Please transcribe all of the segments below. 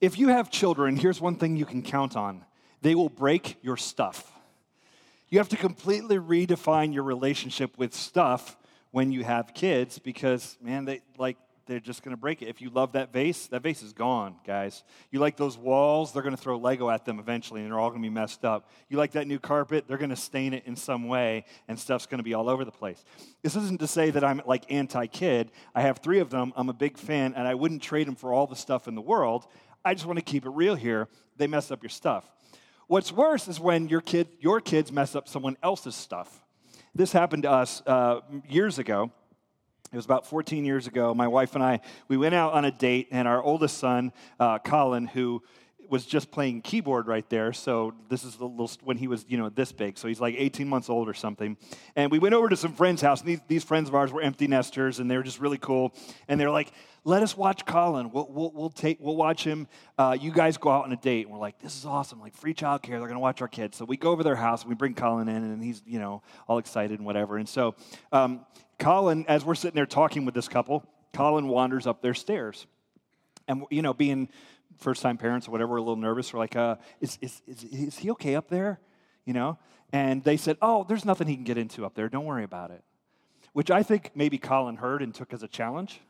If you have children, here's one thing you can count on they will break your stuff. You have to completely redefine your relationship with stuff when you have kids because, man, they like they're just to break it. If you love that vase, that vase is gone, guys. You like those walls, they're to throw Lego at them eventually and they're all to be messed up. You like that new carpet, they're to stain it in some way and stuff's to be all over the place. This isn't to say that I'm like anti kid. I have three of them. I'm a big fan and I wouldn't trade them for all the stuff in the world. I just want to keep it real here. They mess up your stuff. What's worse is when your, kid, your kids mess up someone else's stuff. This happened to us uh, years ago. It was about 14 years ago. My wife and I, we went out on a date, and our oldest son, uh, Colin, who was just playing keyboard right there. So this is the little, when he was, you know, this big. So he's like 18 months old or something. And we went over to some friends' house. And these, these friends of ours were empty nesters, and they were just really cool. And they're like, "Let us watch Colin. We'll, we'll, we'll take, we'll watch him. Uh, you guys go out on a date." And we're like, "This is awesome! Like free childcare. They're gonna watch our kids." So we go over their house and we bring Colin in, and he's, you know, all excited and whatever. And so um, Colin, as we're sitting there talking with this couple, Colin wanders up their stairs. And, you know, being first time parents or whatever, we're a little nervous. We're like, uh, is, is, is, is he okay up there? You know? And they said, oh, there's nothing he can get into up there. Don't worry about it. Which I think maybe Colin heard and took as a challenge.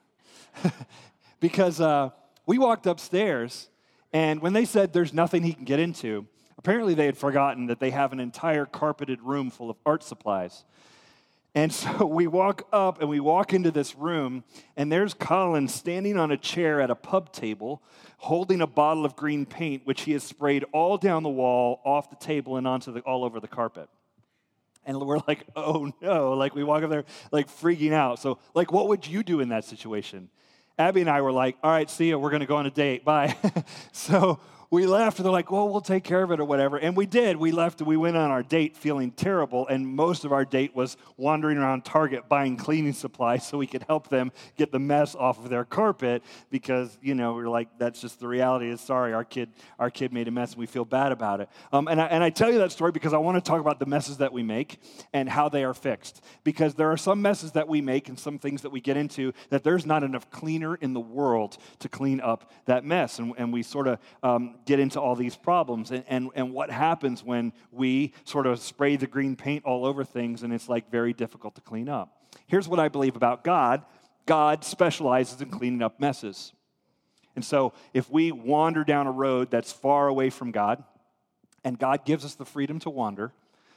because uh, we walked upstairs, and when they said there's nothing he can get into, apparently they had forgotten that they have an entire carpeted room full of art supplies. And so we walk up and we walk into this room, and there's Colin standing on a chair at a pub table holding a bottle of green paint, which he has sprayed all down the wall, off the table, and onto the, all over the carpet. And we're like, oh no, like we walk up there, like freaking out. So, like, what would you do in that situation? Abby and I were like, all right, see you, we're gonna go on a date, bye. so, we left and they're like, well, we'll take care of it or whatever. And we did. We left and we went on our date feeling terrible. And most of our date was wandering around Target buying cleaning supplies so we could help them get the mess off of their carpet because, you know, we are like, that's just the reality is sorry, our kid, our kid made a mess and we feel bad about it. Um, and, I, and I tell you that story because I want to talk about the messes that we make and how they are fixed. Because there are some messes that we make and some things that we get into that there's not enough cleaner in the world to clean up that mess. And, and we sort of um, get into all these problems and, and, and what happens when we sort of spray the green paint all over things and it's like very difficult to clean up. Here's what I believe about God God specializes in cleaning up messes. And so if we wander down a road that's far away from God, and God gives us the freedom to wander,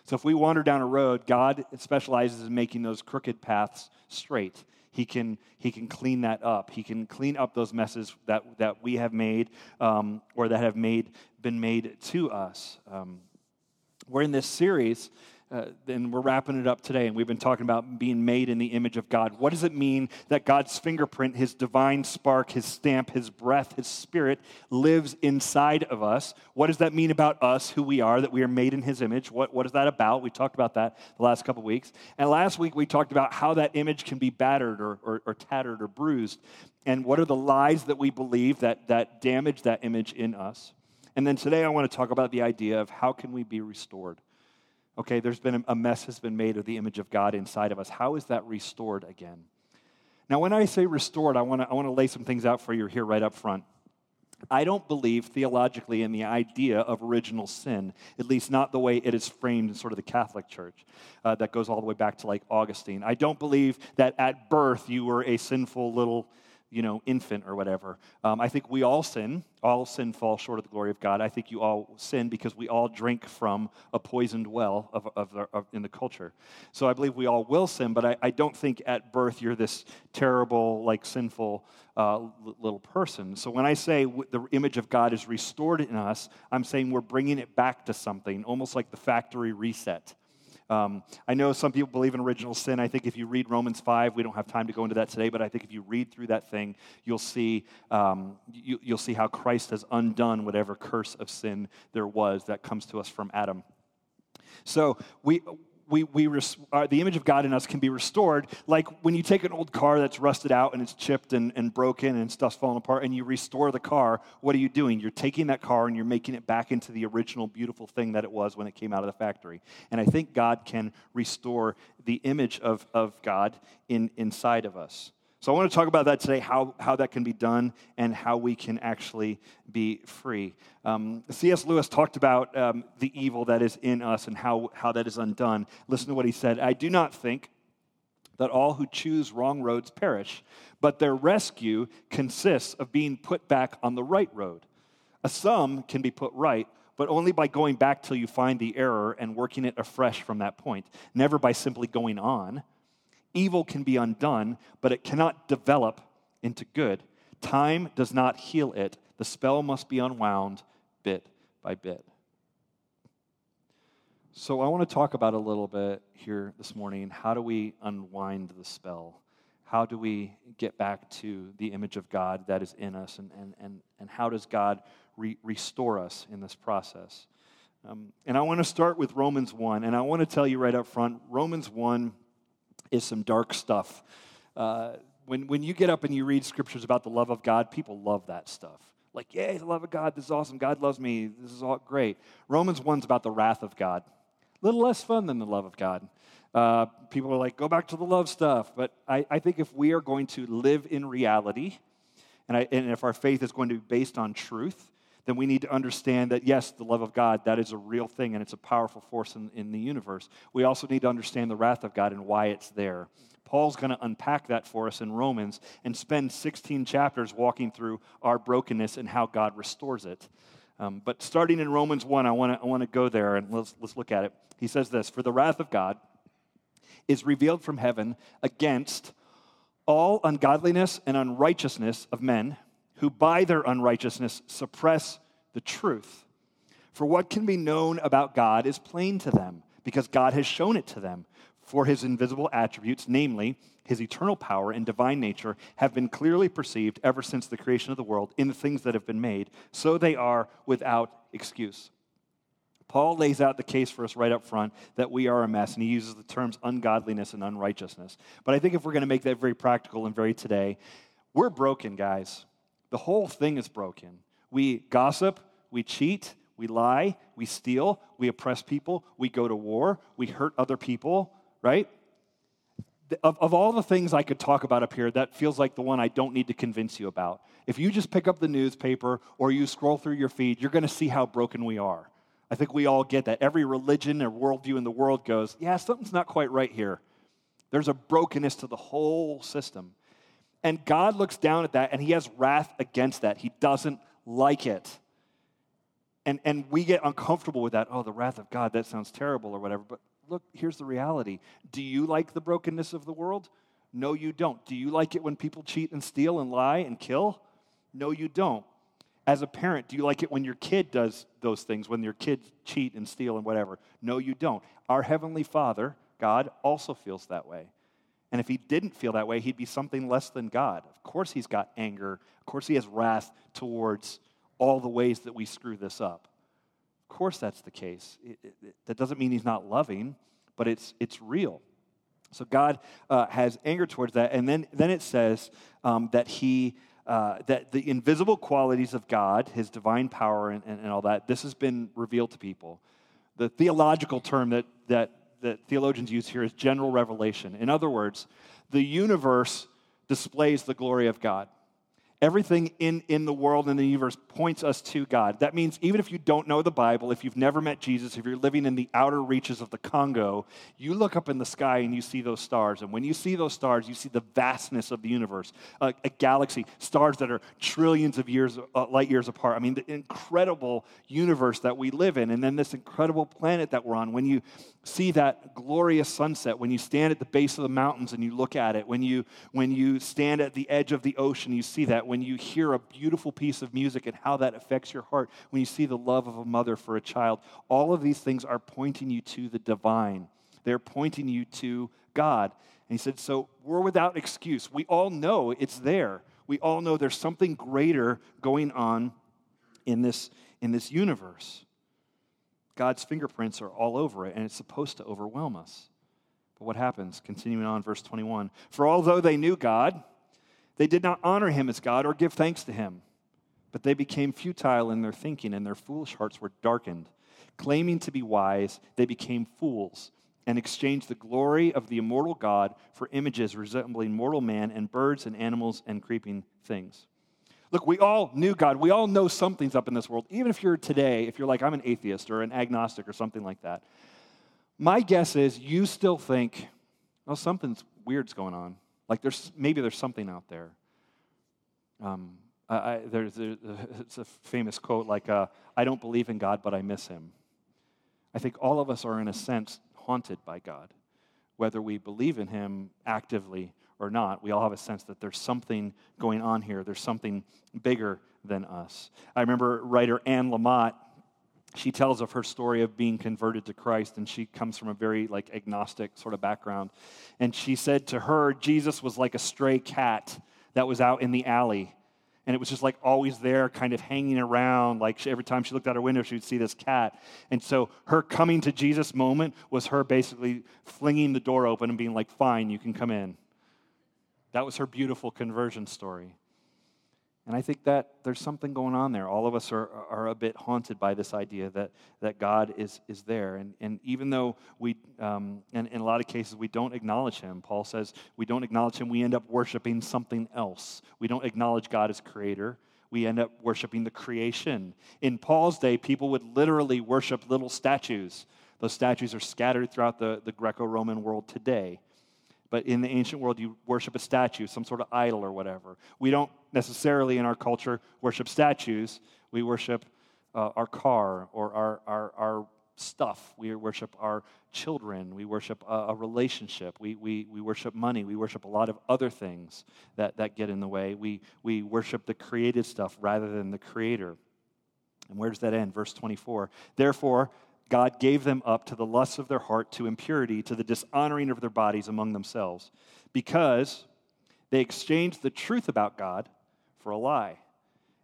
so if we wander down a road, God specializes in making those crooked paths straight he can, he can clean that up. He can clean up those messes that, that we have made um, or that have made, been made to us. Um, we're in this series uh, and we're wrapping it up today, and we've been talking about being made in the image of God. What does it mean that God's fingerprint, his divine spark, his stamp, his breath, his spirit lives inside of us? What does that mean about us, who we are, that we are made in his image? What, what is that about? We talked about that the last couple weeks. And last week, we talked about how that image can be battered or, or, or tattered or bruised, and what are the lies that we believe that, that damage that image in us. And then today, I want to talk about the idea of how can we be restored. Okay, there's been a mess has been made of the image of God inside of us. How is that restored again? Now, when I say restored, I want to I want to lay some things out for you here right up front. I don't believe theologically in the idea of original sin, at least not the way it is framed in sort of the Catholic Church uh, that goes all the way back to like Augustine. I don't believe that at birth you were a sinful little you know, infant or whatever. Um, I think we all sin. All sin falls short of the glory of God. I think you all sin because we all drink from a poisoned well of, of, of in the culture. So I believe we all will sin, but I, I don't think at birth you're this terrible, like sinful uh, little person. So when I say the image of God is restored in us, I'm saying we're bringing it back to something, almost like the factory reset. Um, I know some people believe in original sin. I think if you read Romans 5, we don't have time to go into that today, but I think if you read through that thing, you'll see, um, you, you'll see how Christ has undone whatever curse of sin there was that comes to us from Adam. So we, we, we res, uh, the image of God in us can be restored. Like when you take an old car that's rusted out and it's chipped and, and broken and stuff's falling apart and you restore the car, what are you doing? You're taking that car and you're making it back into the original beautiful thing that it was when it came out of the factory. And I think God can restore the image of, of God in, inside of us. So I want to talk about that today, how, how that can be done and how we can actually be free. Um, C.S. Lewis talked about um, the evil that is in us and how, how that is undone. Listen to what he said I do not think that all who choose wrong roads perish, but their rescue consists of being put back on the right road. A sum can be put right, but only by going back till you find the error and working it afresh from that point, never by simply going on. Evil can be undone, but it cannot develop into good. Time does not heal it. The spell must be unwound bit by bit. So, I want to talk about a little bit here this morning how do we unwind the spell? How do we get back to the image of God that is in us? And, and, and, and how does God re- restore us in this process? Um, and I want to start with Romans 1. And I want to tell you right up front Romans 1 is some dark stuff. Uh, when, when you get up and you read scriptures about the love of God, people love that stuff. Like, yay, the love of God, this is awesome. God loves me. This is all great. Romans 1's about the wrath of God. A little less fun than the love of God. Uh, people are like, go back to the love stuff. But I, I think if we are going to live in reality, and, I, and if our faith is going to be based on truth, then we need to understand that, yes, the love of God, that is a real thing and it's a powerful force in, in the universe. We also need to understand the wrath of God and why it's there. Paul's going to unpack that for us in Romans and spend 16 chapters walking through our brokenness and how God restores it. Um, but starting in Romans 1, I want to I wanna go there and let's, let's look at it. He says this For the wrath of God is revealed from heaven against all ungodliness and unrighteousness of men who by their unrighteousness suppress the truth. For what can be known about God is plain to them, because God has shown it to them. For his invisible attributes, namely his eternal power and divine nature, have been clearly perceived ever since the creation of the world in the things that have been made, so they are without excuse. Paul lays out the case for us right up front that we are a mess, and he uses the terms ungodliness and unrighteousness. But I think if we're going to make that very practical and very today, we're broken, guys. The whole thing is broken. We gossip, we cheat, we lie, we steal, we oppress people, we go to war, we hurt other people, right? Of, of all the things I could talk about up here, that feels like the one I don't need to convince you about. If you just pick up the newspaper or you scroll through your feed, you're going to see how broken we are. I think we all get that. Every religion or worldview in the world goes, yeah, something's not quite right here. There's a brokenness to the whole system. And God looks down at that and he has wrath against that. He doesn't like it. And, and we get uncomfortable with that. Oh, the wrath of God, that sounds terrible or whatever. But look, here's the reality. Do you like the brokenness of the world? No, you don't. Do you like it when people cheat and steal and lie and kill? No, you don't. As a parent, do you like it when your kid does those things, when your kids cheat and steal and whatever? No, you don't. Our Heavenly Father, God, also feels that way. And if he didn't feel that way, he'd be something less than God. Of course, he's got anger. Of course, he has wrath towards all the ways that we screw this up. Of course, that's the case. It, it, it, that doesn't mean he's not loving, but it's, it's real. So God uh, has anger towards that. And then, then it says um, that he. Uh, that the invisible qualities of God, his divine power, and, and, and all that, this has been revealed to people. The theological term that, that that theologians use here is general revelation. In other words, the universe displays the glory of God. Everything in, in the world and the universe points us to God. That means even if you don't know the Bible, if you've never met Jesus, if you're living in the outer reaches of the Congo, you look up in the sky and you see those stars. And when you see those stars, you see the vastness of the universe, a, a galaxy, stars that are trillions of years, uh, light years apart. I mean, the incredible universe that we live in, and then this incredible planet that we're on. When you see that glorious sunset, when you stand at the base of the mountains and you look at it, when you, when you stand at the edge of the ocean, you see that when you hear a beautiful piece of music and how that affects your heart, when you see the love of a mother for a child, all of these things are pointing you to the divine. They're pointing you to God. And he said, So we're without excuse. We all know it's there. We all know there's something greater going on in this, in this universe. God's fingerprints are all over it, and it's supposed to overwhelm us. But what happens? Continuing on, verse 21 For although they knew God, they did not honor him as God or give thanks to him, but they became futile in their thinking, and their foolish hearts were darkened. Claiming to be wise, they became fools and exchanged the glory of the immortal God for images resembling mortal man and birds and animals and creeping things. Look, we all knew God. We all know something's up in this world. Even if you're today, if you're like, I'm an atheist or an agnostic or something like that, my guess is you still think, well, something's weird's going on. Like there's maybe there's something out there. Um, I, I, there's, there's, it's a famous quote like, uh, "I don't believe in God, but I miss Him." I think all of us are, in a sense, haunted by God, whether we believe in Him actively or not. We all have a sense that there's something going on here. There's something bigger than us. I remember writer Anne Lamott she tells of her story of being converted to Christ, and she comes from a very like agnostic sort of background. And she said to her, Jesus was like a stray cat that was out in the alley. And it was just like always there, kind of hanging around. Like she, every time she looked out her window, she would see this cat. And so her coming to Jesus moment was her basically flinging the door open and being like, fine, you can come in. That was her beautiful conversion story. And I think that there's something going on there. All of us are, are a bit haunted by this idea that, that God is, is there. And, and even though we, um, and in a lot of cases, we don't acknowledge Him, Paul says we don't acknowledge Him, we end up worshiping something else. We don't acknowledge God as Creator. We end up worshiping the creation. In Paul's day, people would literally worship little statues. Those statues are scattered throughout the, the Greco Roman world today but in the ancient world, you worship a statue, some sort of idol or whatever. We don't necessarily in our culture worship statues, we worship uh, our car or our, our, our stuff. We worship our children. We worship a, a, relationship. We, we, we worship money. We worship a lot of other things that, that get in the way. We, we worship the created stuff rather than the creator. And where does that end? Verse 24. Therefore, God gave them up to the lusts of their heart, to impurity, to the dishonoring of their bodies among themselves, because they exchanged the truth about God for a lie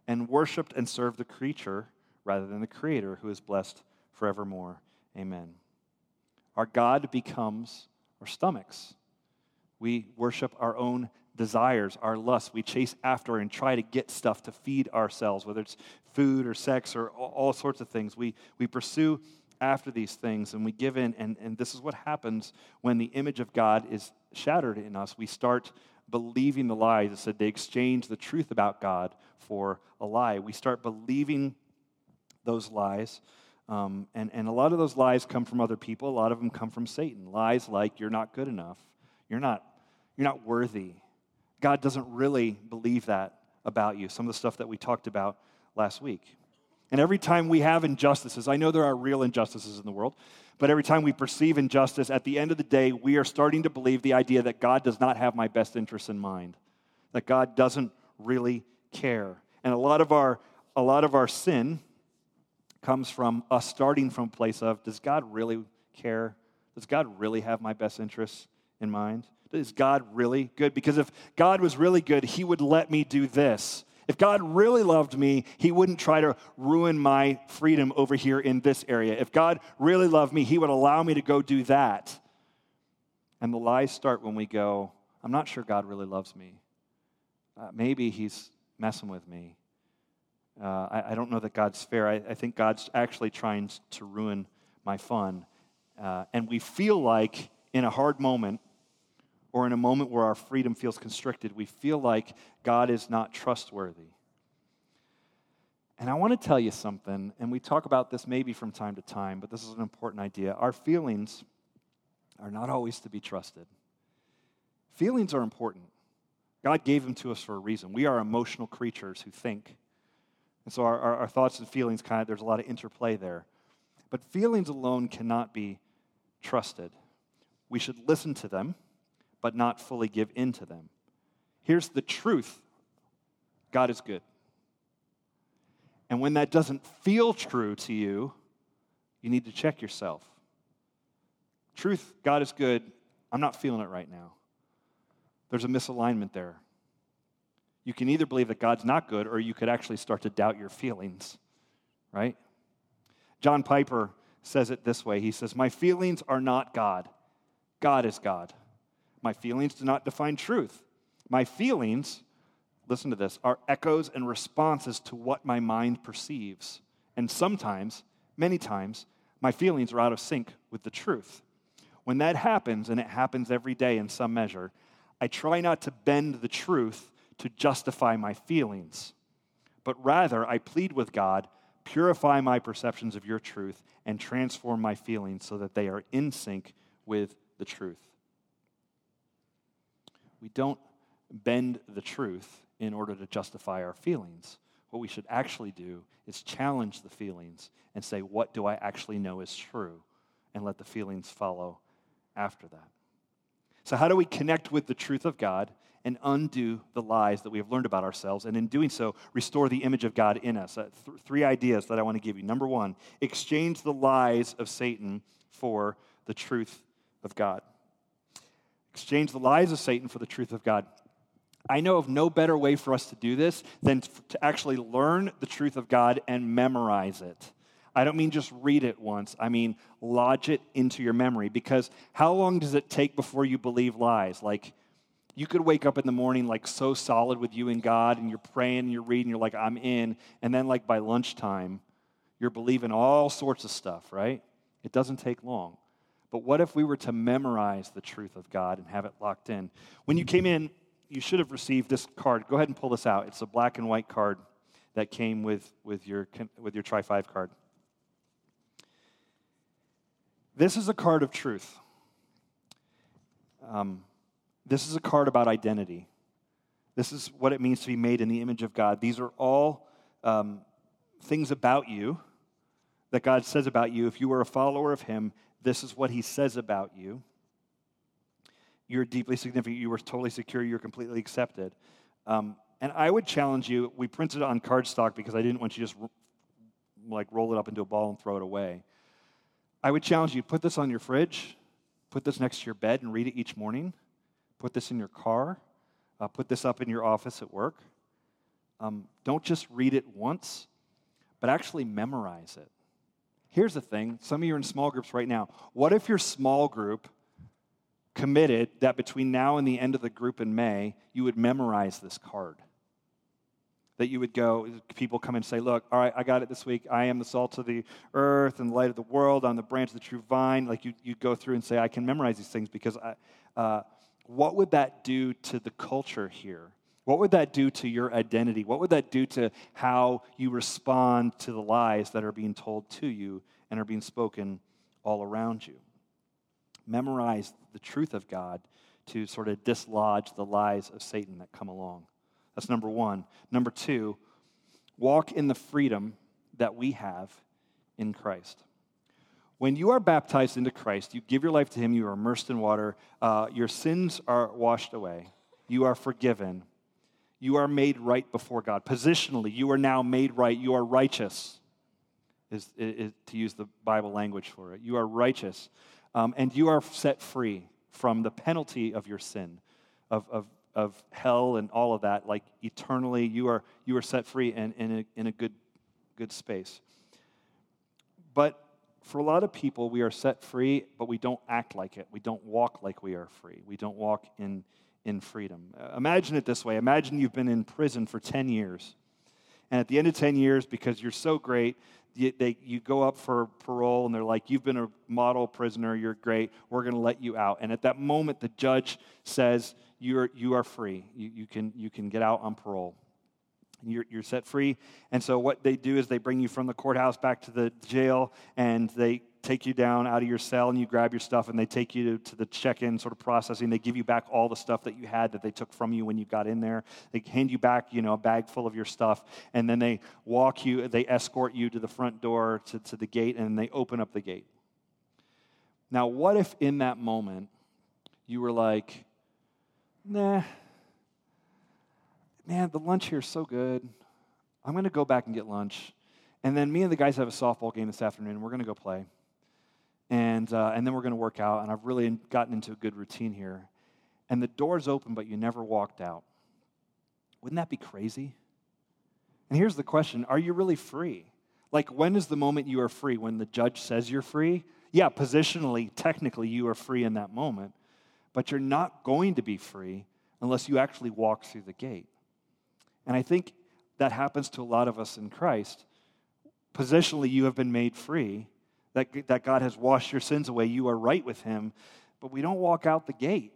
and worshiped and served the creature rather than the Creator, who is blessed forevermore. Amen. Our God becomes our stomachs. We worship our own desires, our lusts. We chase after and try to get stuff to feed ourselves, whether it's food or sex or all sorts of things. We, we pursue after these things and we give in. And, and this is what happens when the image of God is shattered in us. We start believing the lies. It said they exchange the truth about God for a lie. We start believing those lies. Um, and, and a lot of those lies come from other people. A lot of them come from Satan. Lies like, you're not good enough. You're not, you're not worthy. God doesn't really believe that about you. Some of the stuff that we talked about last week. And every time we have injustices, I know there are real injustices in the world, but every time we perceive injustice, at the end of the day, we are starting to believe the idea that God does not have my best interests in mind, that God doesn't really care. And a lot of our, a lot of our sin comes from us starting from a place of, does God really care? Does God really have my best interests in mind? Is God really good? Because if God was really good, He would let me do this. If God really loved me, He wouldn't try to ruin my freedom over here in this area. If God really loved me, He would allow me to go do that. And the lies start when we go, I'm not sure God really loves me. Uh, maybe He's messing with me. Uh, I, I, don't know that God's fair. I, I, think God's actually trying to ruin my fun. Uh, and we feel like in a hard moment, or in a moment where our freedom feels constricted, we feel like God is not trustworthy. And I want to tell you something, and we talk about this maybe from time to time, but this is an important idea. Our feelings are not always to be trusted. Feelings are important. God gave them to us for a reason. We are emotional creatures who think. And so our, our, our thoughts and feelings kind of, there's a lot of interplay there. But feelings alone cannot be trusted. We should listen to them but not fully give in to them. Here's the truth God is good. And when that doesn't feel true to you, you need to check yourself. Truth, God is good. I'm not feeling it right now. There's a misalignment there. You can either believe that God's not good or you could actually start to doubt your feelings, right? John Piper says it this way He says, My feelings are not God, God is God. My feelings do not define truth. My feelings, listen to this, are echoes and responses to what my mind perceives. And sometimes, many times, my feelings are out of sync with the truth. when that happens, and it happens every day in some measure, I try not to bend the truth to justify my feelings, but rather I plead with God, purify my perceptions of your truth and transform my feelings so that they are in sync with the truth. We don't bend the truth in order to justify our feelings. What we should actually do is challenge the feelings and say, What do I actually know is true? And let the feelings follow after that. So, how do we connect with the truth of God and undo the lies that we have learned about ourselves? And in doing so, restore the image of God in us? Uh, th- three ideas that I want to give you. Number one, exchange the lies of Satan for the truth of God. Exchange the lies of Satan for the truth of God. I know of no better way for us to do this than to actually learn the truth of God and memorize it. I don't mean just read it once, I mean lodge it into your memory. Because how long does it take before you believe lies? Like, you could wake up in the morning like so solid with you and God, and you're praying and you're reading, you're like, I'm in. And then, like, by lunchtime, you're believing all sorts of stuff, right? It doesn't take long. But what if we were to memorize the truth of God and have it locked in? When you came in, you should have received this card. Go ahead and pull this out. It's a black and white card that came with, with, your, with your Tri 5 card. This is a card of truth. Um, this is a card about identity. This is what it means to be made in the image of God. These are all um, things about you that God says about you. If you are a follower of Him, this is what He says about you. You're deeply significant. You are totally secure. You're completely accepted. Um, and I would challenge you. We printed it on cardstock because I didn't want you to just like roll it up into a ball and throw it away. I would challenge you put this on your fridge, put this next to your bed and read it each morning, put this in your car, uh, put this up in your office at work. Um, don't just read it once, but actually memorize it. Here's the thing some of you are in small groups right now. What if your small group committed that between now and the end of the group in May, you would memorize this card? that you would go, people come and say, Look, all right, I got it this week. I am the salt of the earth and the light of the world. I'm the branch of the true vine. Like you, you go through and say, I can memorize these things because I, uh, what would that do to the culture here? What would that do to your identity? What would that do to how you respond to the lies that are being told to you and are being spoken all around you? Memorize the truth of God to sort of dislodge the lies of Satan that come along. That's number one. Number two, walk in the freedom that we have in Christ. When you are baptized into Christ, you give your life to Him, you are immersed in water, uh, your sins are washed away, you are forgiven, you are made right before God. Positionally, you are now made right, you are righteous, is, is to use the Bible language for it. You are righteous, um, and you are set free from the penalty of your sin, of, of of hell and all of that, like eternally, you are, you are set free and in a, in a good, good space. But for a lot of people, we are set free, but we don't act like it. We don't walk like we are free. We don't walk in, in freedom. Uh, imagine it this way Imagine you've been in prison for 10 years. And at the end of 10 years, because you're so great, you, they, you go up for parole and they're like, You've been a model prisoner, you're great, we're going to let you out. And at that moment, the judge says, You're, You are free. You, you, can, you can get out on parole. You're, you're set free. And so, what they do is they bring you from the courthouse back to the jail and they take you down out of your cell and you grab your stuff and they take you to, to the check-in sort of processing. They give you back all the stuff that you had that they took from you when you got in there. They hand you back you know a bag full of your stuff and then they walk you they escort you to the front door to, to the gate and they open up the gate. Now what if in that moment you were like nah man the lunch here is so good. I'm going to go back and get lunch. And then me and the guys have a softball game this afternoon. We're going to go play and, uh, and then we're going to work out. And I've really gotten into a good routine here. And the door's open, but you never walked out. Wouldn't that be crazy? And here's the question Are you really free? Like, when is the moment you are free? When the judge says you're free? Yeah, positionally, technically, you are free in that moment. But you're not going to be free unless you actually walk through the gate. And I think that happens to a lot of us in Christ. Positionally, you have been made free, that, that God has washed your sins away. You are right with Him. But we don't walk out the gate.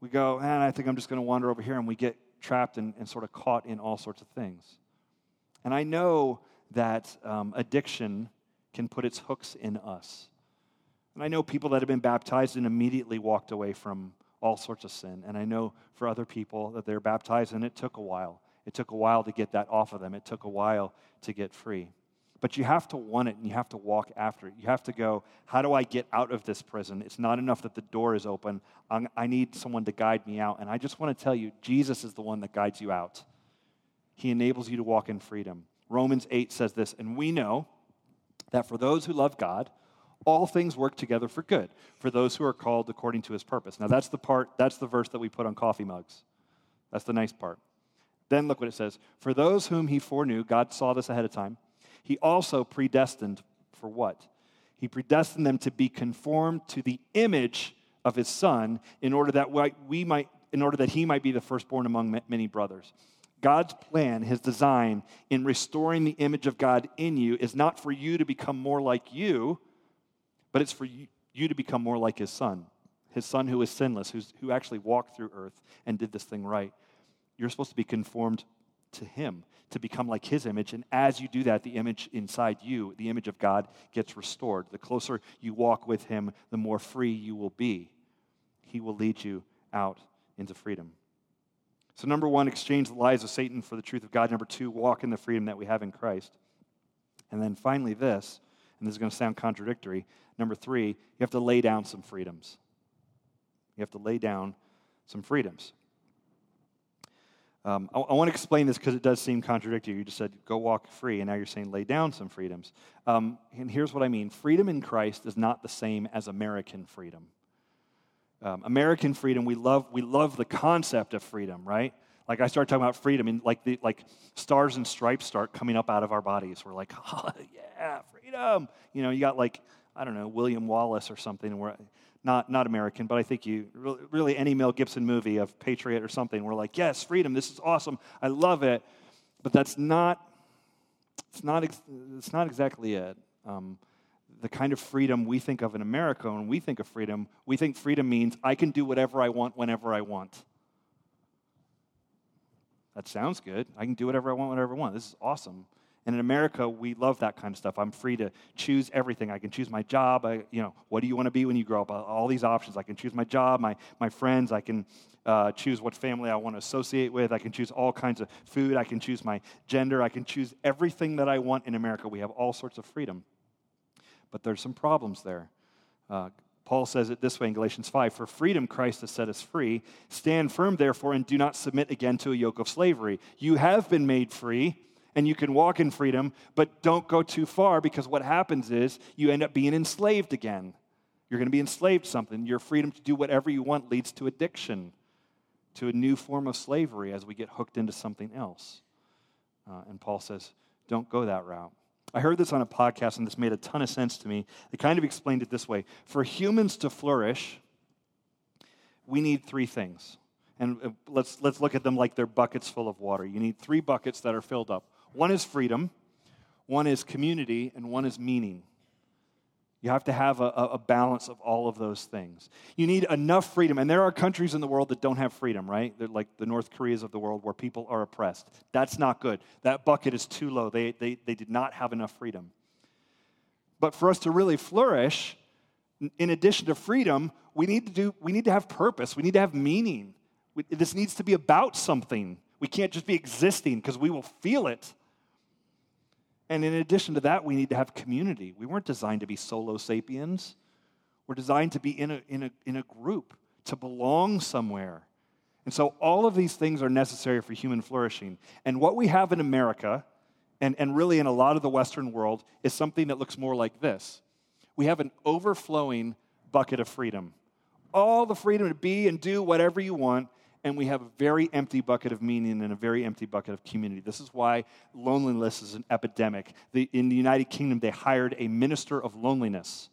We go, and I think I'm just going to wander over here, and we get trapped and, and, sort of caught in all sorts of things. And I know that um, addiction can put its hooks in us. And I know people that have been baptized and immediately walked away from all sorts of sin. And I know for other people that they're baptized and it took a while. It took a while to get that off of them, it took a while to get free. But you have to want it and you have to walk after it. You have to go, how do I get out of this prison? It's not enough that the door is open. I need someone to guide me out. And I just want to tell you, Jesus is the one that guides you out. He enables you to walk in freedom. Romans 8 says this, and we know that for those who love God, all things work together for good for those who are called according to his purpose. Now, that's the part, that's the verse that we put on coffee mugs. That's the nice part. Then look what it says For those whom he foreknew, God saw this ahead of time, he also predestined for what? He predestined them to be conformed to the image of his son in order that we might in order that he might be the firstborn among many brothers. God's plan, his design in restoring the image of God in you is not for you to become more like you, but it's for you to become more like his son, his son who is sinless, who's, who actually walked through earth and did this thing right. You're supposed to be conformed to him, to become like his image. And as you do that, the image inside you, the image of God, gets restored. The closer you walk with him, the more free you will be. He will lead you out into freedom. So, number one, exchange the lies of Satan for the truth of God. Number two, walk in the freedom that we have in Christ. And then finally, this, and this is going to sound contradictory Number three, you have to lay down some freedoms. You have to lay down some freedoms. Um, I, I, want to explain this because it does seem contradictory. You just said, go walk free, and now you're saying lay down some freedoms. Um, and here's what I mean freedom in Christ is not the same as American freedom. Um, American freedom, we love, we love the concept of freedom, right? Like I start talking about freedom, and like the like stars and stripes start coming up out of our bodies. We're like, oh yeah, freedom. You know, you got like I don't know, William Wallace or something. Where, not, not American, but I think you, really any Mel Gibson movie of Patriot or something, we're like, yes, freedom, this is awesome, I love it. But that's not, it's not, it's not exactly it. Um, the kind of freedom we think of in America, when we think of freedom, we think freedom means I can do whatever I want whenever I want. That sounds good. I can do whatever I want whenever I want. This is awesome. And in America, we love that kind of stuff. I'm free to choose everything. I can choose my job. I, you know, what do you want to be when you grow up? All these options. I can choose my job, my, my friends. I can uh, choose what family I want to associate with. I can choose all kinds of food. I can choose my gender. I can choose everything that I want in America. We have all sorts of freedom. But there's some problems there. Uh, Paul says it this way in Galatians 5 For freedom Christ has set us free. Stand firm, therefore, and do not submit again to a yoke of slavery. You have been made free and you can walk in freedom, but don't go too far because what happens is you end up being enslaved again. You're going to be enslaved to something. Your freedom to do whatever you want leads to addiction, to a new form of slavery as we get hooked into something else. Uh, and Paul says, don't go that route. I heard this on a podcast, and this made a ton of sense to me. They kind of explained it this way For humans to flourish, we need three things. And uh, let's, let's look at them like they're buckets full of water. You need three buckets that are filled up one is freedom, one is community, and one is meaning. You have to have a, a, balance of all of those things. You need enough freedom. And there are countries in the world that don't have freedom, right? They're like the North Koreas of the world where people are oppressed. That's not good. That bucket is too low. They, they, they did not have enough freedom. But for us to really flourish, in addition to freedom, we need to, do, we need to have purpose. We need to have meaning. We, this needs to be about something. We can't just be existing because we will feel it. And in addition to that, we need to have community. We weren't designed to be solo sapiens. We're designed to be in a, in a, in a group, to belong somewhere. And so all of these things are necessary for human flourishing. And what we have in America, and, and really in a lot of the Western world, is something that looks more like this we have an overflowing bucket of freedom. All the freedom to be and do whatever you want, and we have a very empty bucket of meaning and a very empty bucket of community. This is why loneliness is an epidemic. The, in the United Kingdom, they hired a minister of loneliness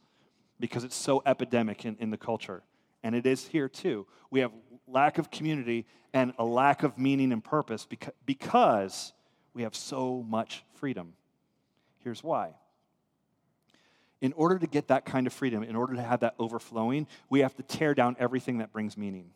because it's so epidemic in, in the culture. And it is here too. We have lack of community and a lack of meaning and purpose because, because we have so much freedom. Here's why. In order to get that kind of freedom, in order to have that overflowing, we have to tear down everything that brings meaning.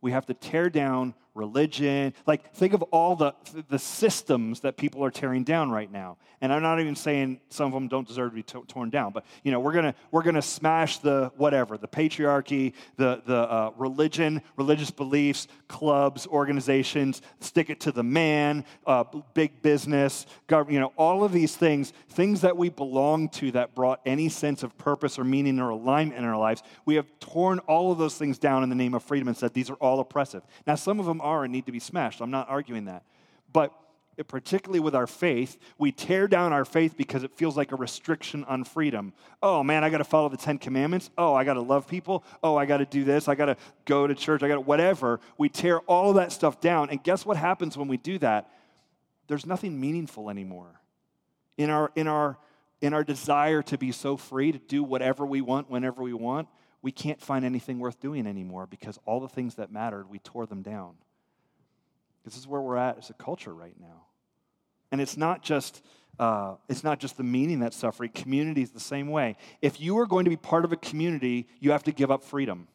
We have to tear down religion. Like, think of all the, the systems that people are tearing down right now. And I'm not even saying some of them don't deserve to be t- torn down, but, you know, we're going we're gonna smash the whatever, the patriarchy, the, the uh, religion, religious beliefs, clubs, organizations, stick it to the man, uh, big business, government, you know, all of these things, things that we belong to that brought any sense of purpose or meaning or alignment in our lives, we have torn all of those things down in the name of freedom and said these are all oppressive. Now, some of them are and need to be smashed. I'm not arguing that. But particularly with our faith, we tear down our faith because it feels like a restriction on freedom. Oh man, I got to follow the 10 commandments. Oh, I got to love people. Oh, I got to do this. I got to go to church. I got whatever. We tear all that stuff down. And guess what happens when we do that? There's nothing meaningful anymore. In our in our in our desire to be so free to do whatever we want whenever we want, we can't find anything worth doing anymore because all the things that mattered, we tore them down. This is where we're at as a culture right now. And it's not just uh, it's not just the meaning that's suffering. Community is the same way. If you are going to be part of a community, you have to give up freedom.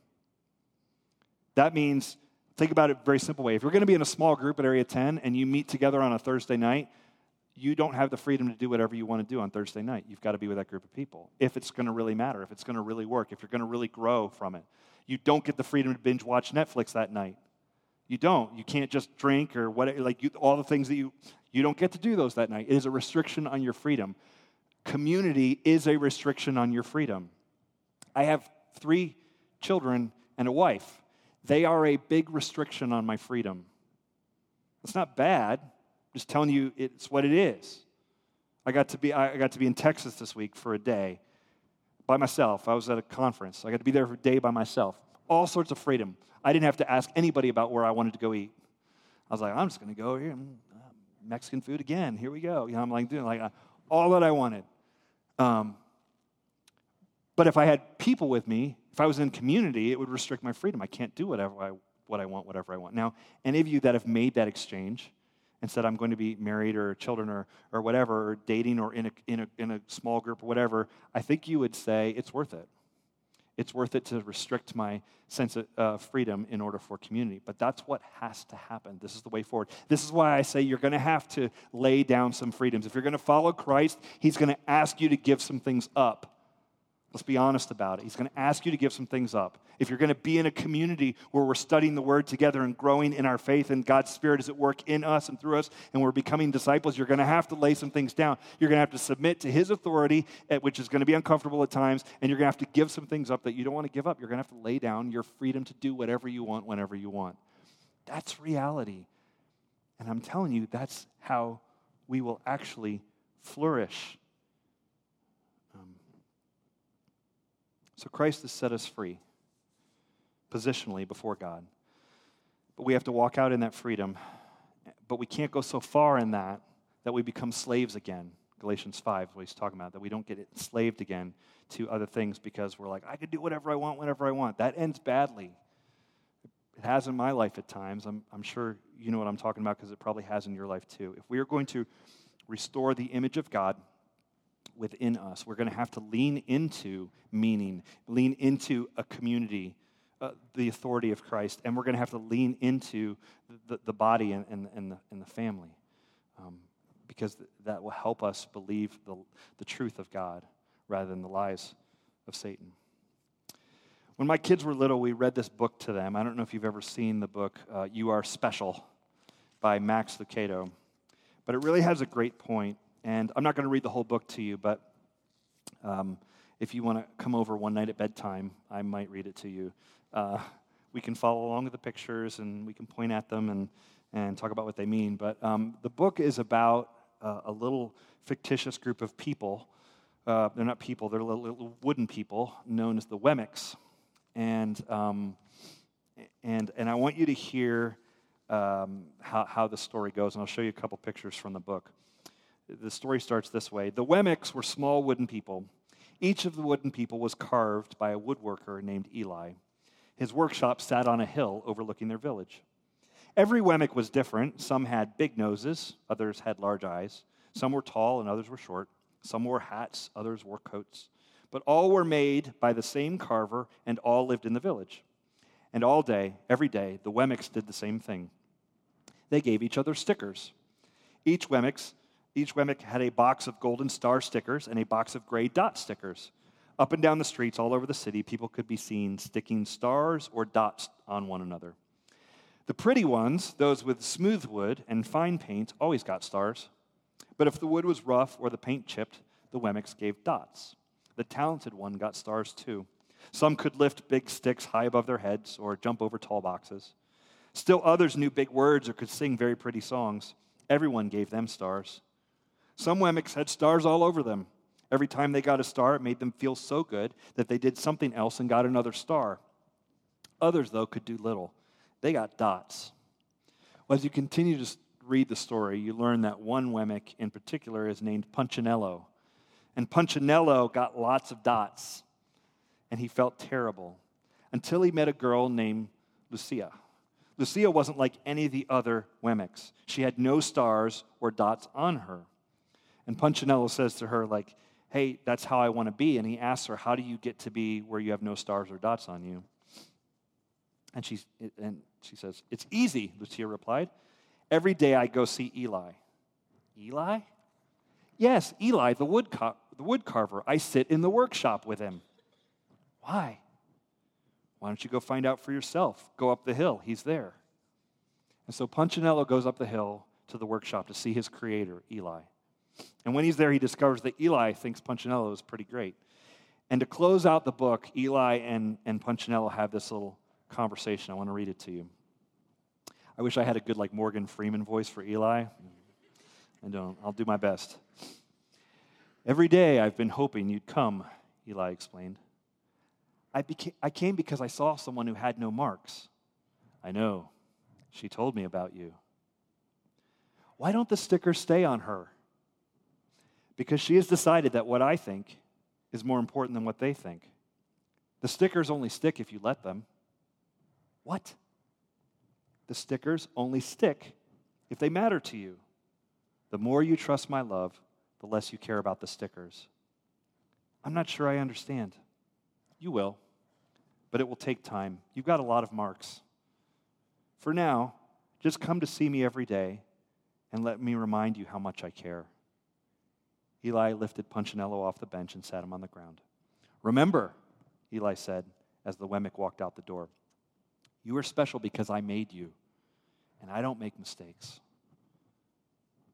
That means, think about it very simple way. If you're going to be in a small group at Area 10 and you meet together on a Thursday night, you don't have the freedom to do whatever you want to do on Thursday night. You've got to be with that group of people. If it's going to really matter, if it's going to really work, if you're going to really grow from it, you don't get the freedom to binge watch Netflix that night. You don't. You can't just drink or what, like you, all the things that you, you don't get to do those that night. It is a restriction on your freedom. Community is a restriction on your freedom. I have three children and a wife. They are a big restriction on my freedom. It's not bad. I'm just telling you it's what it is. I got to be I got to be in Texas this week for a day by myself. I was at a conference. I got to be there for a day by myself. All sorts of freedom. I didn't have to ask anybody about where I wanted to go eat. I was like, I'm just going to go here. Uh, Mexican food again. Here we go. You know, I'm like doing like uh, all that I wanted. Um, but if I had people with me, if I was in community, it would restrict my freedom. I can't do whatever I, what I want, whatever I want. Now, any of you that have made that exchange and said, I'm going to be married or children or, or whatever, or dating or in a, in, a, in a small group or whatever, I think you would say it's worth it it's worth it to restrict my sense of uh, freedom in order for community. But that's what has to happen. This is the way forward. This is why I say you're going to have to lay down some freedoms. If you're going to follow Christ, He's going to ask you to give some things up. Let's be honest about it. He's going to ask you to give some things up. If you're going to be in a community where we're studying the Word together and growing in our faith and God's Spirit is at work in us and through us and we're becoming disciples, you're going to have to lay some things down. You're going to have to submit to His authority, which is going to be uncomfortable at times, and you're going to have to give some things up that you don't want to give up. You're going to have to lay down your freedom to do whatever you want whenever you want. That's reality. And I'm telling you, that's how we will actually flourish So Christ has set us free, positionally before God. But we have to walk out in that freedom. But we can't go so far in that that we become slaves again. Galatians 5, what he's talking about, that we don't get enslaved again to other things because we're like, I can do whatever I want whenever I want. That ends badly. It has in my life at times. I'm, I'm sure you know what I'm talking about because it probably has in your life too. If we are going to restore the image of God, within us. We're going to have to lean into meaning, lean into a community, uh, the authority of Christ, and we're going to have to lean into the, the body and, and, and, the, and the family um, because that will help us believe the, the truth of God rather than the lies of Satan. When my kids were little, we read this book to them. I don't know if you've ever seen the book, uh, You Are Special by Max Lucado, but it really has a great point and I'm not going to read the whole book to you, but um, if you want to come over one night at bedtime, I might read it to you. Uh, we can follow along with the pictures and we can point at them and, and talk about what they mean. But um, the book is about uh, a little fictitious group of people. Uh, they're not people, they're little, little, wooden people known as the Wemmicks. And, um, and, and I want you to hear um, how, how the story goes, and I'll show you a couple pictures from the book. The story starts this way The Wemmicks were small wooden people. Each of the wooden people was carved by a woodworker named Eli. His workshop sat on a hill overlooking their village. Every Wemmick was different. Some had big noses, others had large eyes. Some were tall and others were short. Some wore hats, others wore coats. but all were made by the same carver, and all lived in the village. And all day, every day, the Wemmicks did the same thing. They gave each other stickers. Each Wemmicks, each Wemmick had a box of golden star stickers and a box of gray dot stickers. Up and down the streets all over the city, people could be seen sticking stars or dots on one another. The pretty ones, those with smooth wood and fine paint, always got stars. But if the wood was rough or the paint chipped, the Wemmicks gave dots. The talented one got stars too. Some could lift big sticks high above their heads or jump over tall boxes. Still others knew big words or could sing very pretty songs. Everyone gave them stars. Some Wemmicks had stars all over them. Every time they got a star, it made them feel so good that they did something else and got another star. Others, though, could do little. They got dots. Well, as you continue to read the story, you learn that one Wemmick in particular is named Punchinello. And Punchinello got lots of dots, and he felt terrible until he met a girl named Lucia. Lucia wasn't like any of the other Wemmicks. She had no stars or dots on her. And Punchinello says to her, like, hey, that's how I want to be. And he asks her, how do you get to be where you have no stars or dots on you? And, she's, and she says, it's easy, Lucia replied. Every day I go see Eli. Eli? Yes, Eli, the wood, the wood carver. I sit in the workshop with him. Why? Why don't you go find out for yourself? Go up the hill. He's there. And so Punchinello goes up the hill to the workshop to see his creator, Eli. And when he's there, he discovers that Eli thinks Punchinello is pretty great. And to close out the book, Eli and, and Punchinello have this little conversation. I want to read it to you. I wish I had a good, like, Morgan Freeman voice for Eli. I don't. I'll do my best. Every day I've been hoping you'd come, Eli explained. I, beca- I came because I saw someone who had no marks. I know. She told me about you. Why don't the stickers stay on her? Because she has decided that what I think is more important than what they think. The stickers only stick if you let them. What? The stickers only stick if they matter to you. The more you trust my love, the less you care about the stickers. I'm not sure I understand. You will, but it will take time. You've got a lot of marks. For now, just come to see me every day and let me remind you how much I care. Eli lifted Punchinello off the bench and sat him on the ground. Remember, Eli said as the Wemmick walked out the door, you are special because I made you, and I don't make mistakes.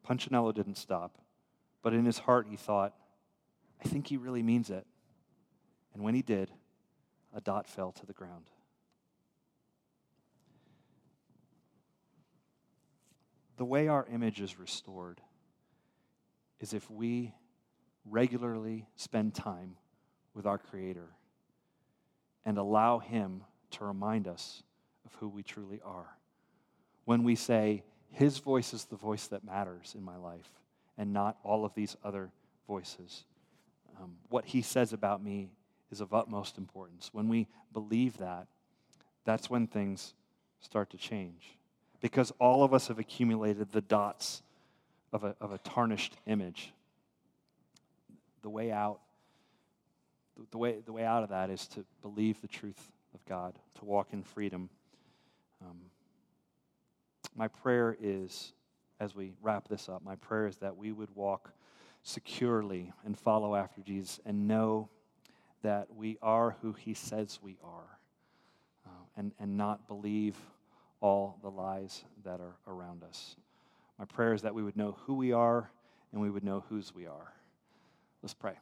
Punchinello didn't stop, but in his heart he thought, I think he really means it. And when he did, a dot fell to the ground. The way our image is restored is if we regularly spend time with our Creator and allow Him to remind us of who we truly are. When we say, His voice is the voice that matters in my life and not all of these other voices. Um, what He says about me is of utmost importance. When we believe that, that's when things start to change. Because all of us have accumulated the dots of a, of a tarnished image the way out, the way, the way out of that is to believe the truth of God, to walk in freedom. Um, my prayer is, as we wrap this up, my prayer is that we would walk securely and follow after Jesus and know that we are who he says we are uh, and, and not believe all the lies that are around us. My prayer is that we would know who we are and we would know whose we are. Let's pray.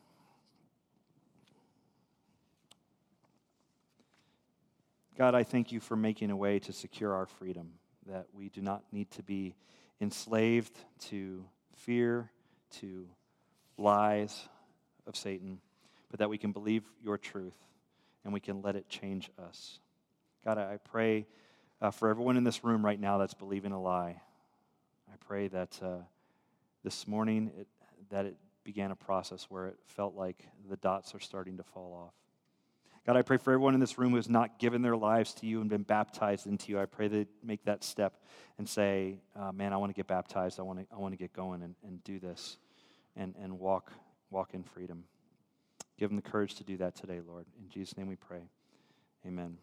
God, I thank you for making a way to secure our freedom, that we do not need to be enslaved to fear, to lies of Satan, but that we can believe your truth and we can let it change us. God, I pray uh, for everyone in this room right now that's believing a lie. I pray that uh, this morning it, that it began a process where it felt like the dots are starting to fall off. God, I pray for everyone in this room who has not given their lives to you and been baptized into you. I pray they make that step and say, uh, Man, I want to get baptized. I want to, I want to get going and, and do this and, and walk, walk in freedom. Give them the courage to do that today, Lord. In Jesus' name we pray. Amen.